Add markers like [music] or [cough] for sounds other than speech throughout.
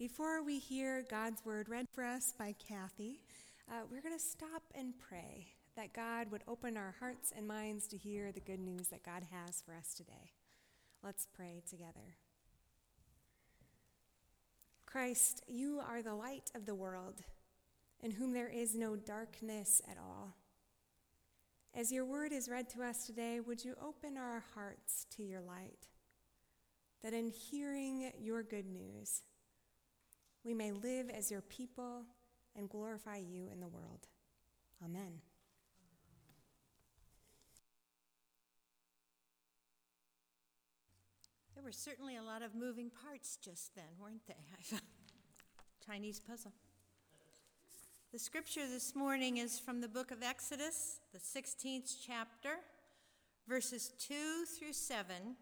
Before we hear God's word read for us by Kathy, uh, we're going to stop and pray that God would open our hearts and minds to hear the good news that God has for us today. Let's pray together. Christ, you are the light of the world, in whom there is no darkness at all. As your word is read to us today, would you open our hearts to your light, that in hearing your good news, we may live as your people and glorify you in the world. Amen. There were certainly a lot of moving parts just then, weren't they? [laughs] Chinese puzzle. The scripture this morning is from the book of Exodus, the 16th chapter, verses 2 through 7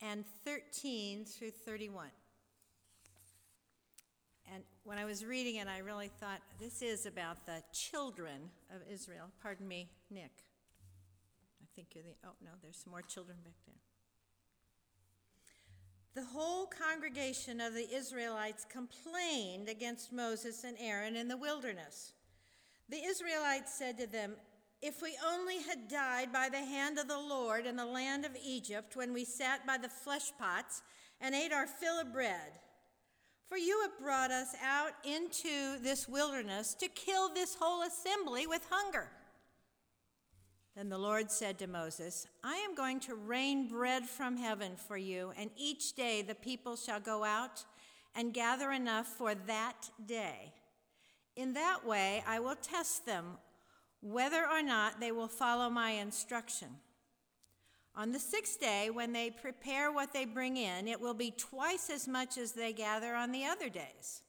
and 13 through 31. And when I was reading it, I really thought this is about the children of Israel. Pardon me, Nick. I think you're the, oh no, there's some more children back there. The whole congregation of the Israelites complained against Moses and Aaron in the wilderness. The Israelites said to them, If we only had died by the hand of the Lord in the land of Egypt when we sat by the flesh pots and ate our fill of bread. For you have brought us out into this wilderness to kill this whole assembly with hunger. Then the Lord said to Moses, I am going to rain bread from heaven for you, and each day the people shall go out and gather enough for that day. In that way I will test them whether or not they will follow my instruction. On the sixth day, when they prepare what they bring in, it will be twice as much as they gather on the other days.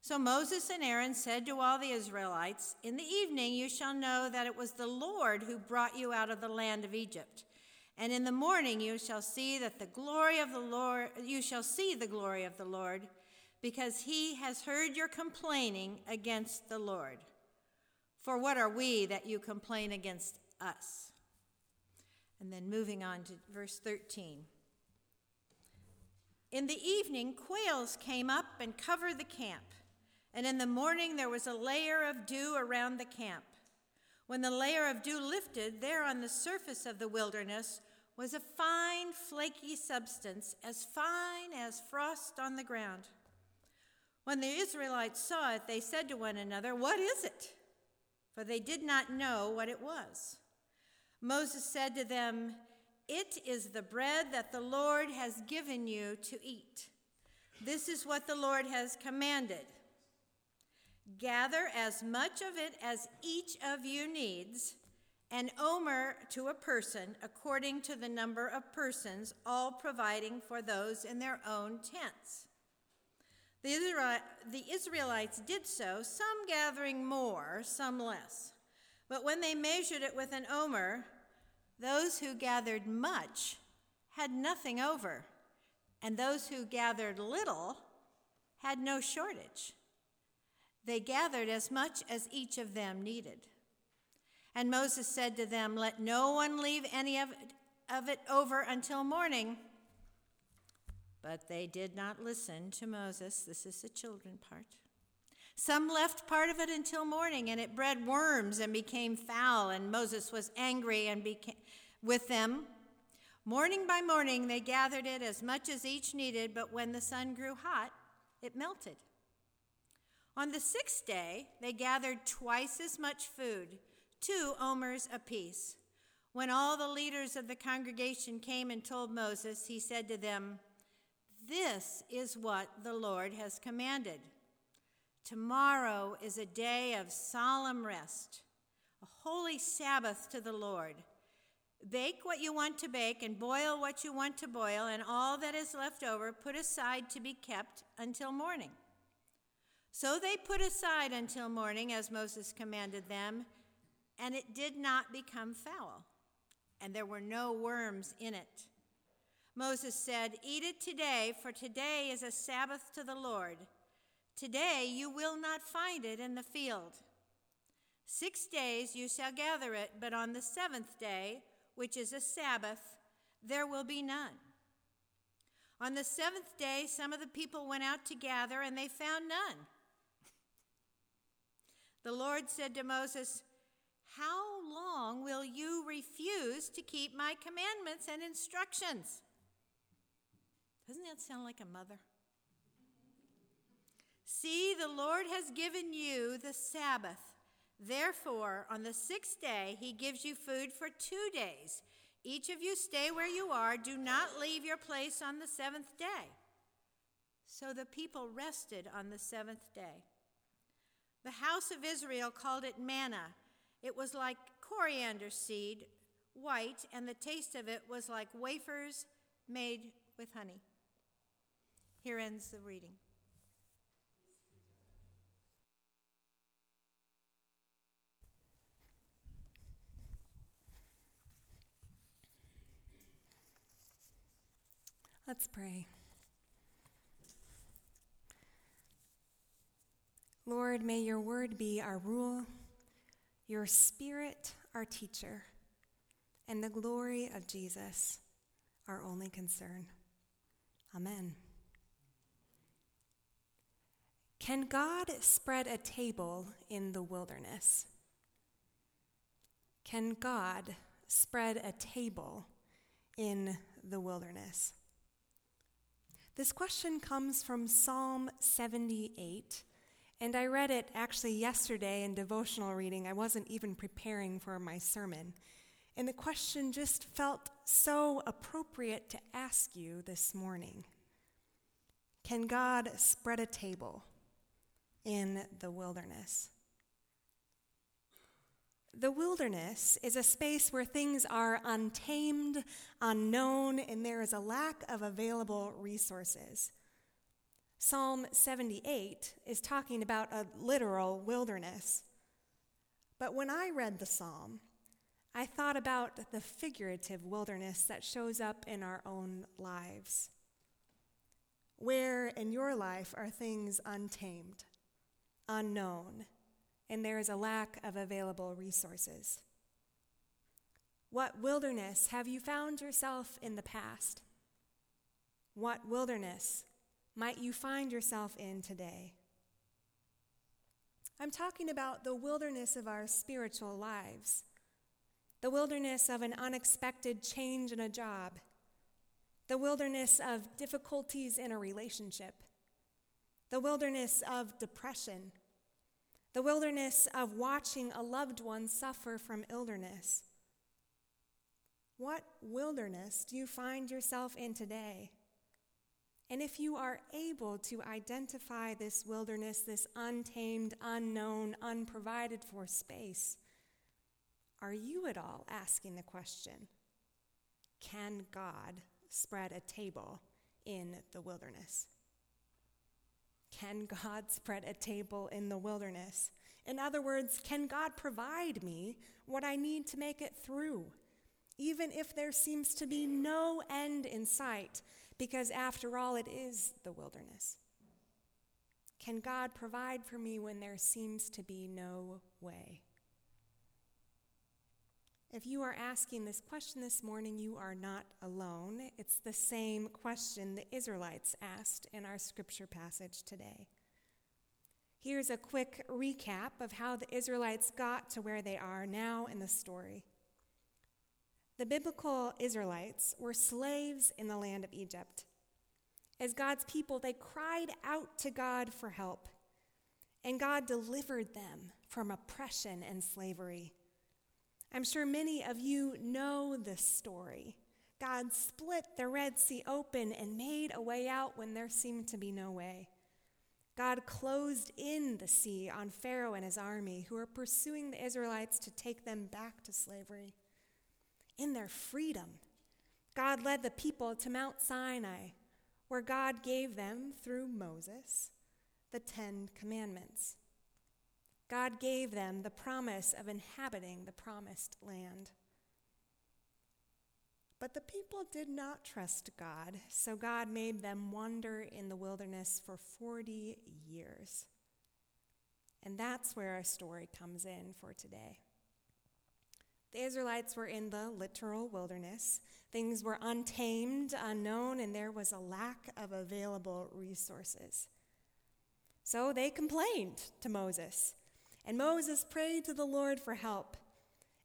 So Moses and Aaron said to all the Israelites, In the evening you shall know that it was the Lord who brought you out of the land of Egypt. And in the morning you shall see that the glory of the Lord, you shall see the glory of the Lord, because he has heard your complaining against the Lord. For what are we that you complain against us? And then moving on to verse 13. In the evening, quails came up and covered the camp. And in the morning there was a layer of dew around the camp. When the layer of dew lifted, there on the surface of the wilderness was a fine, flaky substance, as fine as frost on the ground. When the Israelites saw it, they said to one another, What is it? For they did not know what it was. Moses said to them, It is the bread that the Lord has given you to eat. This is what the Lord has commanded. Gather as much of it as each of you needs, an omer to a person according to the number of persons, all providing for those in their own tents. The, Israelites did so, some gathering more, some less. But when they measured it with an omer, those who gathered much had nothing over, and those who gathered little had no shortage. They gathered as much as each of them needed. And Moses said to them, Let no one leave any of it, of it over until morning. But they did not listen to Moses. This is the children part. Some left part of it until morning, and it bred worms and became foul, and Moses was angry and became, with them. Morning by morning, they gathered it as much as each needed, but when the sun grew hot, it melted. On the sixth day, they gathered twice as much food, two omers apiece. When all the leaders of the congregation came and told Moses, he said to them, This is what the Lord has commanded. Tomorrow is a day of solemn rest, a holy Sabbath to the Lord. Bake what you want to bake and boil what you want to boil, and all that is left over put aside to be kept until morning. So they put aside until morning, as Moses commanded them, and it did not become foul, and there were no worms in it. Moses said, Eat it today, for today is a Sabbath to the Lord. Today you will not find it in the field. Six days you shall gather it, but on the seventh day, which is a Sabbath, there will be none. On the seventh day, some of the people went out to gather, and they found none. The Lord said to Moses, How long will you refuse to keep my commandments and instructions? Doesn't that sound like a mother? See, the Lord has given you the Sabbath. Therefore, on the sixth day, he gives you food for two days. Each of you stay where you are. Do not leave your place on the seventh day. So the people rested on the seventh day. The house of Israel called it manna. It was like coriander seed, white, and the taste of it was like wafers made with honey. Here ends the reading. Let's pray. Lord, may your word be our rule, your spirit our teacher, and the glory of Jesus our only concern. Amen. Can God spread a table in the wilderness? Can God spread a table in the wilderness? This question comes from Psalm 78, and I read it actually yesterday in devotional reading. I wasn't even preparing for my sermon. And the question just felt so appropriate to ask you this morning Can God spread a table in the wilderness? The wilderness is a space where things are untamed, unknown, and there is a lack of available resources. Psalm 78 is talking about a literal wilderness. But when I read the psalm, I thought about the figurative wilderness that shows up in our own lives. Where in your life are things untamed, unknown, and there is a lack of available resources? What wilderness have you found yourself in the past? What wilderness might you find yourself in today? I'm talking about the wilderness of our spiritual lives, the wilderness of an unexpected change in a job, the wilderness of difficulties in a relationship, the wilderness of depression the wilderness of watching a loved one suffer from illness. What wilderness do you find yourself in today? And if you are able to identify this wilderness, this untamed, unknown, unprovided for space, are you at all asking the question can God spread a table in the wilderness? Can God [laughs] spread a table in the wilderness? In other words, can God provide me what I need to make it through, even if there seems to be no end in sight, because after all, it is the wilderness? Can God provide for me when there seems to be no way? If you are asking this question this morning, you are not alone. It's the same question the Israelites asked in our scripture passage today. Here's a quick recap of how the Israelites got to where they are now in the story. The biblical Israelites were slaves in the land of Egypt. As God's people, they cried out to God for help, and God delivered them from oppression and slavery. I'm sure many of you know this story. God split the Red Sea open and made a way out when there seemed to be no way. God closed in the sea on Pharaoh and his army, who were pursuing the Israelites to take them back to slavery. In their freedom, God led the people to Mount Sinai, where God gave them, through Moses, the Ten Commandments. God gave them the promise of inhabiting the promised land. But the people did not trust God, so God made them wander in the wilderness for 40 years. And that's where our story comes in for today. The Israelites were in the literal wilderness. Things were untamed, unknown, and there was a lack of available resources. So they complained to Moses. And Moses prayed to the Lord for help.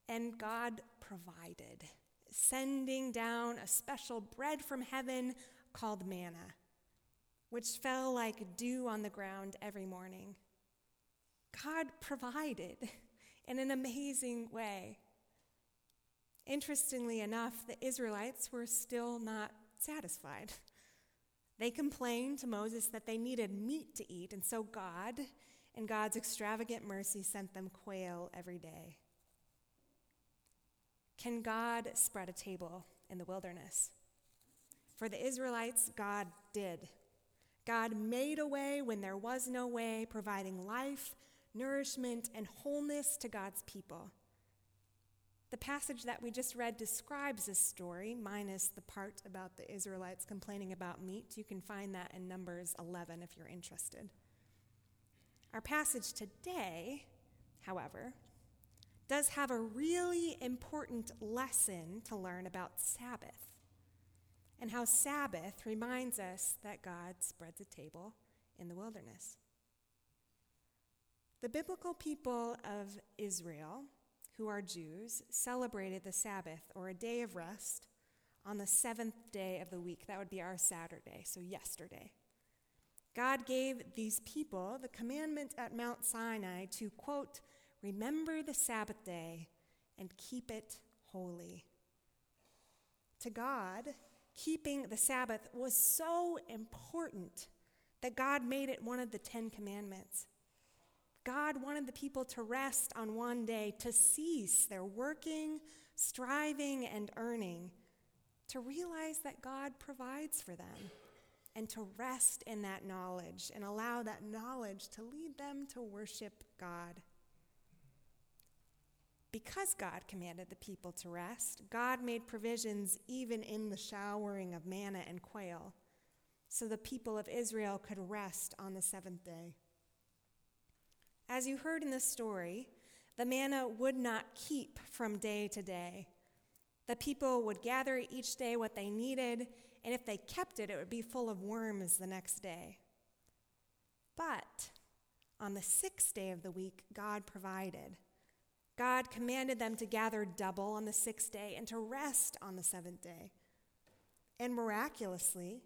And God provided, sending down a special bread from heaven called manna, which fell like dew on the ground every morning. God provided in an amazing way. Interestingly enough, the Israelites were still not satisfied. They complained to Moses that they needed meat to eat, and so God, in God's extravagant mercy, sent them quail every day. Can God spread a table in the wilderness? For the Israelites, God did. God made a way when there was no way, providing life, nourishment, and wholeness to God's people. The passage that we just read describes this story, minus the part about the Israelites complaining about meat. You can find that in Numbers 11 if you're interested. Our passage today, however, does have a really important lesson to learn about Sabbath and how Sabbath reminds us that God spreads a table in the wilderness. The biblical people of Israel who are Jews, celebrated the Sabbath, or a day of rest, on the seventh day of the week. That would be our Saturday, so yesterday. God gave these people the commandment at Mount Sinai to, quote, remember the Sabbath day and keep it holy. To God, keeping the Sabbath was so important that God made it one of the Ten Commandments. God wanted the people to rest on one day, to cease their working, striving, and earning, to realize that God provides for them, and to rest in that knowledge and allow that knowledge to lead them to worship God. Because God commanded the people to rest, God made provisions even in the showering of manna and quail, so the people of Israel could rest on the seventh day. As you heard in the story, the manna would not keep from day to day. The people would gather each day what they needed, and if they kept it, it would be full of worms the next day. But on the sixth day of the week, God provided. God commanded them to gather double on the sixth day and to rest on the seventh day. And miraculously,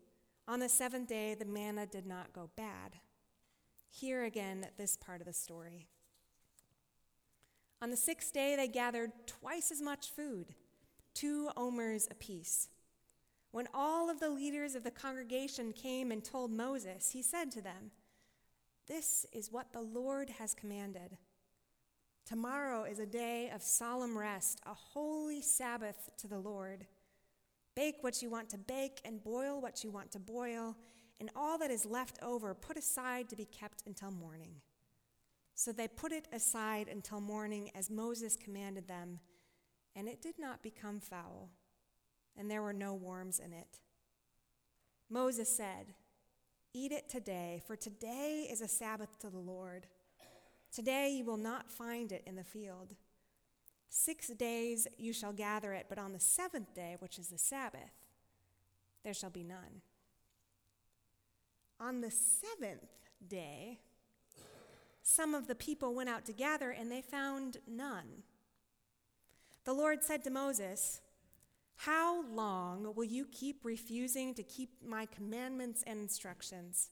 on the seventh day, the manna did not go bad. Hear again this part of the story. On the sixth day, they gathered twice as much food, two omers apiece. When all of the leaders of the congregation came and told Moses, he said to them, This is what the Lord has commanded. Tomorrow is a day of solemn rest, a holy Sabbath to the Lord. Bake what you want to bake and boil what you want to boil and all that is left over put aside to be kept until morning. So they put it aside until morning as Moses commanded them, and it did not become foul, and there were no worms in it. Moses said, Eat it today, for today is a Sabbath to the Lord. Today you will not find it in the field. Six days you shall gather it, but on the seventh day, which is the Sabbath, there shall be none. On the seventh day, some of the people went out to gather, and they found none. The Lord said to Moses, How long will you keep refusing to keep my commandments and instructions?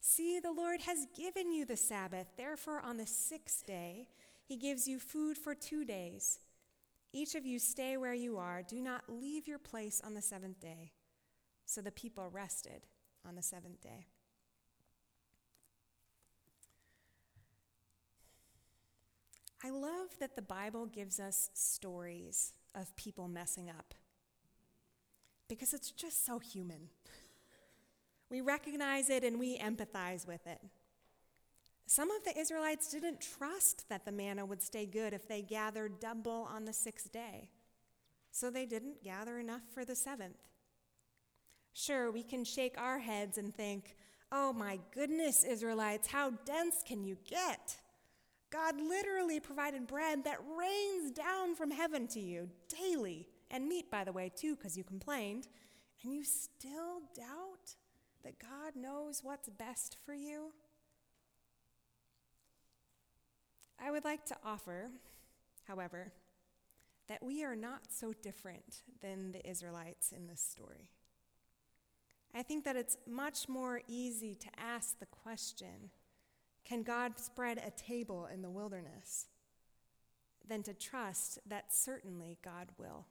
See, the Lord has given you the Sabbath. Therefore, on the sixth day, he gives you food for two days. Each of you stay where you are. Do not leave your place on the seventh day. So the people rested on the seventh day. I love that the Bible gives us stories of people messing up because it's just so human. We recognize it and we empathize with it. Some of the Israelites didn't trust that the manna would stay good if they gathered double on the sixth day, so they didn't gather enough for the seventh. Sure, we can shake our heads and think, oh my goodness, Israelites, how dense can you get? God literally provided bread that rains down from heaven to you daily, and meat, by the way, too, because you complained, and you still doubt that God knows what's best for you? I would like to offer, however, that we are not so different than the Israelites in this story. I think that it's much more easy to ask the question can God spread a table in the wilderness? than to trust that certainly God will.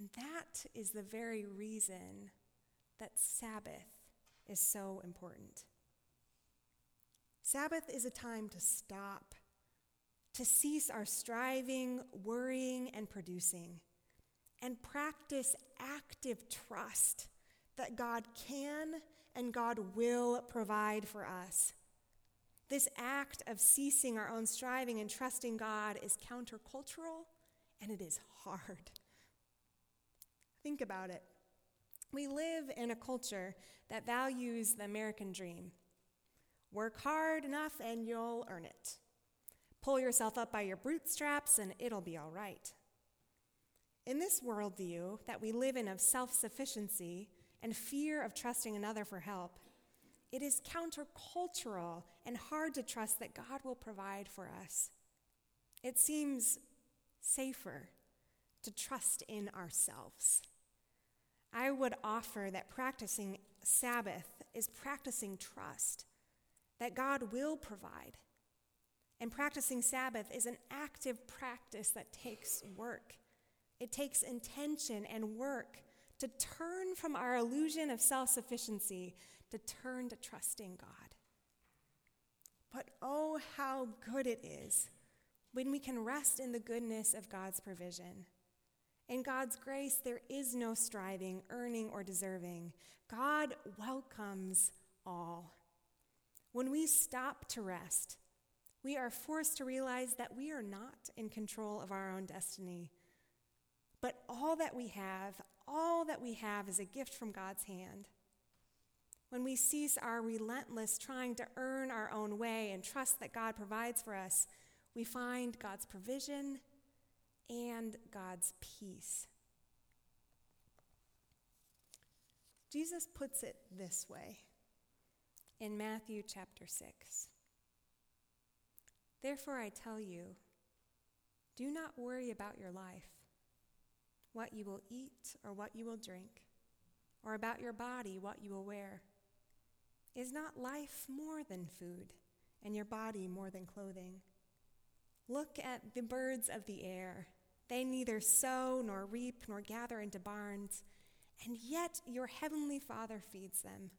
And that is the very reason that Sabbath is so important. Sabbath is a time to stop, to cease our striving, worrying, and producing, and practice active trust that God can and God will provide for us. This act of ceasing our own striving and trusting God is countercultural and it is hard. Think about it. We live in a culture that values the American dream. Work hard enough and you'll earn it. Pull yourself up by your bootstraps and it'll be all right. In this worldview that we live in of self sufficiency, and fear of trusting another for help, it is countercultural and hard to trust that God will provide for us. It seems safer to trust in ourselves. I would offer that practicing Sabbath is practicing trust, that God will provide. And practicing Sabbath is an active practice that takes work. It takes intention and work to turn from our illusion of self sufficiency, to turn to trusting God. But oh, how good it is when we can rest in the goodness of God's provision. In God's grace, there is no striving, earning, or deserving. God welcomes all. When we stop to rest, we are forced to realize that we are not in control of our own destiny. But all that we have, all that we have is a gift from God's hand. When we cease our relentless trying to earn our own way and trust that God provides for us, we find God's provision and God's peace. Jesus puts it this way in Matthew chapter 6. Therefore, I tell you, do not worry about your life what you will eat or what you will drink, or about your body what you will wear. Is not life more than food, and your body more than clothing? Look at the birds of the air. They neither sow nor reap nor gather into barns, and yet your heavenly Father feeds them.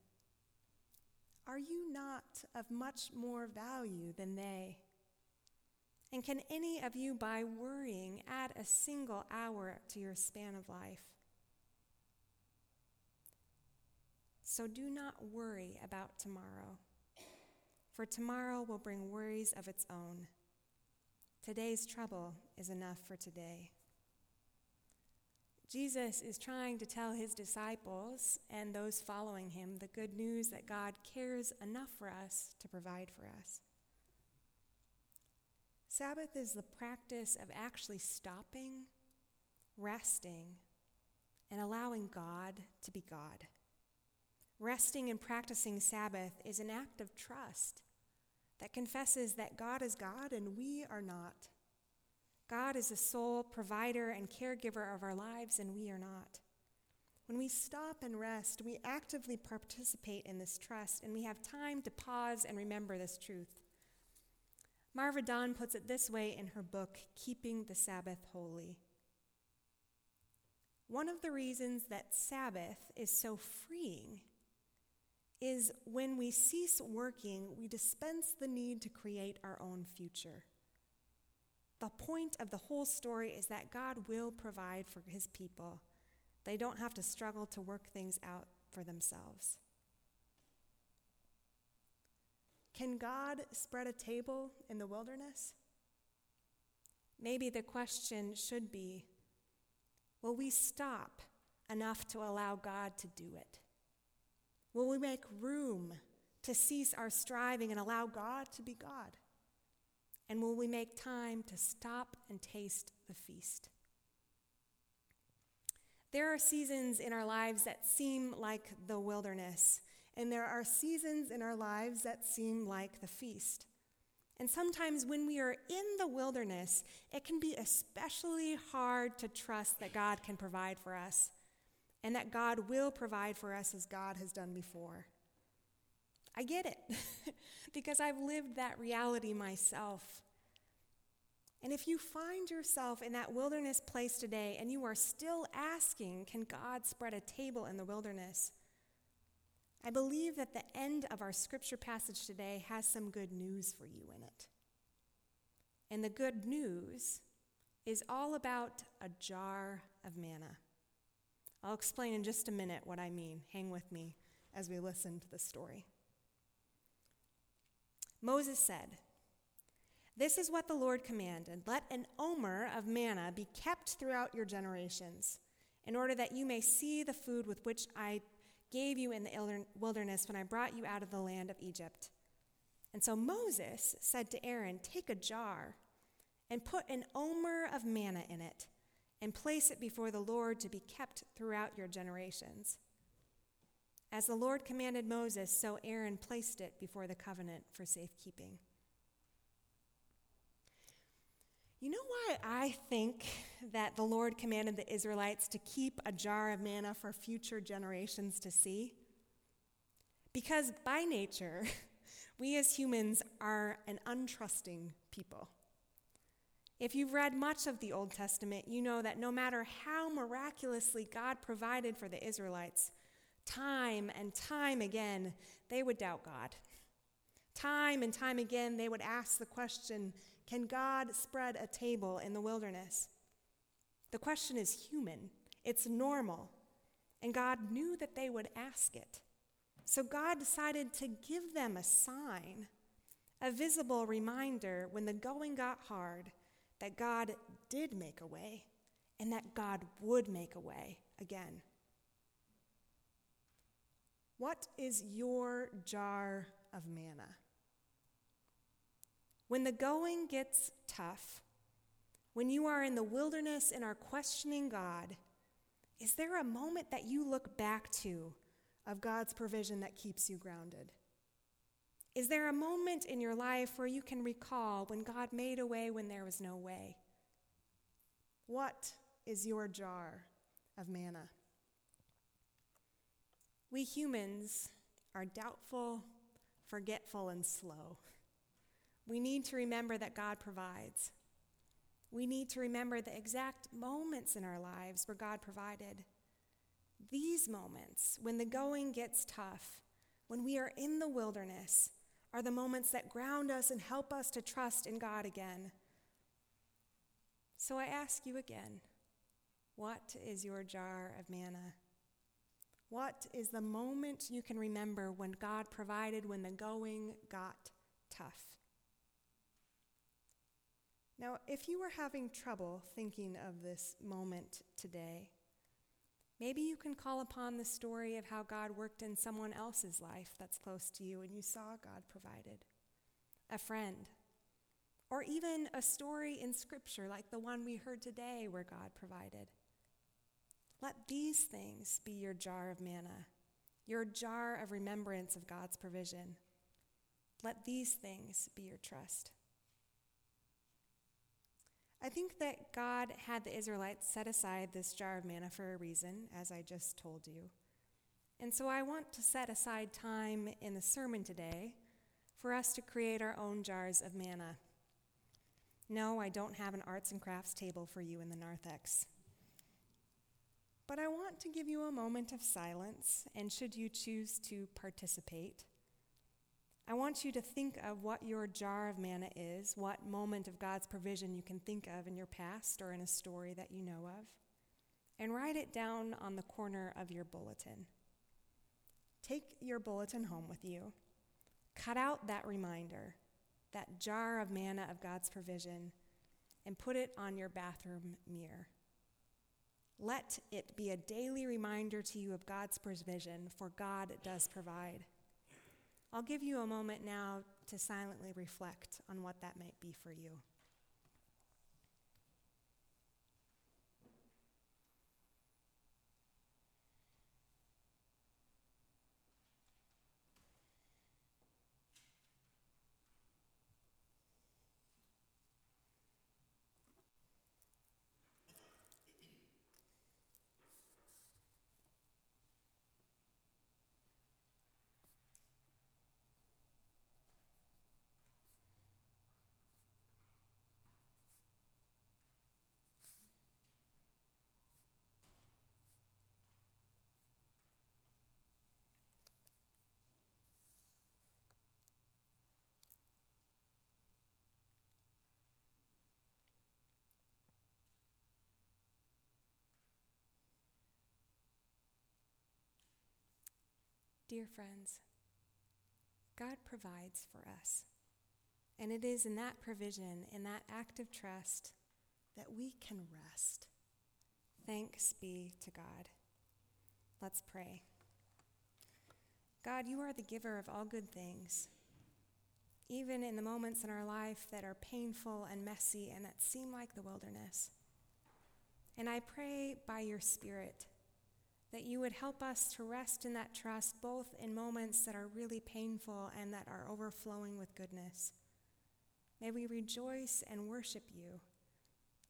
Are you not of much more value than they? And can any of you, by worrying, add a single hour to your span of life? So do not worry about tomorrow, for tomorrow will bring worries of its own. Today's trouble is enough for today. Jesus is trying to tell his disciples and those following him the good news that God cares enough for us to provide for us. Sabbath is the practice of actually stopping, resting, and allowing God to be God. Resting and practicing Sabbath is an act of trust that confesses that God is God and we are not. God is the sole provider and caregiver of our lives, and we are not. When we stop and rest, we actively participate in this trust, and we have time to pause and remember this truth. Marva Dawn puts it this way in her book, Keeping the Sabbath Wholly. One of the reasons that Sabbath is so freeing is when we cease working, we dispense the need to create our own future. The point of the whole story is that God will provide for his people. They don't have to struggle to work things out for themselves. Can God spread a table in the wilderness? Maybe the question should be Will we stop enough to allow God to do it? Will we make room to cease our striving and allow God to be God? And will we make time to stop and taste the feast? There are seasons in our lives that seem like the wilderness, and there are seasons in our lives that seem like the feast. And sometimes when we are in the wilderness, it can be especially hard to trust that God can provide for us and that God will provide for us as God has done before. I get it [laughs] because I've lived that reality myself. And if you find yourself in that wilderness place today and you are still asking, can God spread a table in the wilderness? I believe that the end of our scripture passage today has some good news for you in it. And the good news is all about a jar of manna. I'll explain in just a minute what I mean. Hang with me as we listen to the story. Moses said, This is what the Lord commanded let an omer of manna be kept throughout your generations, in order that you may see the food with which I gave you in the wilderness when I brought you out of the land of Egypt. And so Moses said to Aaron, Take a jar and put an omer of manna in it, and place it before the Lord to be kept throughout your generations. As the Lord commanded Moses, so Aaron placed it before the covenant for safekeeping. You know why I think that the Lord commanded the Israelites to keep a jar of manna for future generations to see? Because by nature, [laughs] we as humans are an untrusting people. If you've read much of the Old Testament, you know that no matter how miraculously God provided for the Israelites, time and time again, they would doubt God. Time and time again, they would ask the question can God spread a table in the wilderness? The question is human, it's normal, and God knew that they would ask it. So God decided to give them a sign, a visible reminder when the going got hard that God did make a way and that God would make a way again. What is your jar of manna? When the going gets tough, when you are in the wilderness and are questioning God, is there a moment that you look back to of God's provision that keeps you grounded? Is there a moment in your life where you can recall when God made a way when there was no way? What is your jar of manna? We humans are doubtful, forgetful, and slow. We need to remember that God provides. We need to remember the exact moments in our lives where God provided. These moments, when the going gets tough, when we are in the wilderness, are the moments that ground us and help us to trust in God again. So I ask you again what is your jar of manna? What is the moment you can remember when God provided when the going got tough? Now, if you were having trouble thinking of this moment today, maybe you can call upon the story of how God worked in someone else's life that's close to you and you saw God provided. A friend. Or even a story in Scripture like the one we heard today where God provided. Let these things be your jar of manna, your jar of remembrance of God's provision. Let these things be your trust. I think that God had the Israelites set aside this jar of manna for a reason, as I just told you. And so I want to set aside time in the sermon today for us to create our own jars of manna. No, I don't have an arts and crafts table for you in the narthex. But I want to give you a moment of silence, and should you choose to participate, I want you to think of what your jar of manna is, what moment of God's provision you can think of in your past or in a story that you know of, and write it down on the corner of your bulletin. Take your bulletin home with you. Cut out that reminder, that jar of manna of God's provision, and put it on your bathroom mirror. Let it be a daily reminder to you of God's provision, for God does provide. I'll give you a moment now to silently reflect on what that might be for you. Dear friends, God provides for us. And it is in that provision, in that act of trust, that we can rest. Thanks be to God. Let's pray. God, you are the giver of all good things. Even in the moments in our life that are painful and messy and that seem like the wilderness. And I pray by your Spirit that you would help us to rest in that trust, both in moments that are really painful and that are overflowing with goodness. May we rejoice and worship you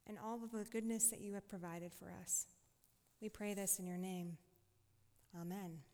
and all of the goodness that you have provided for us. We pray this in your name. Amen.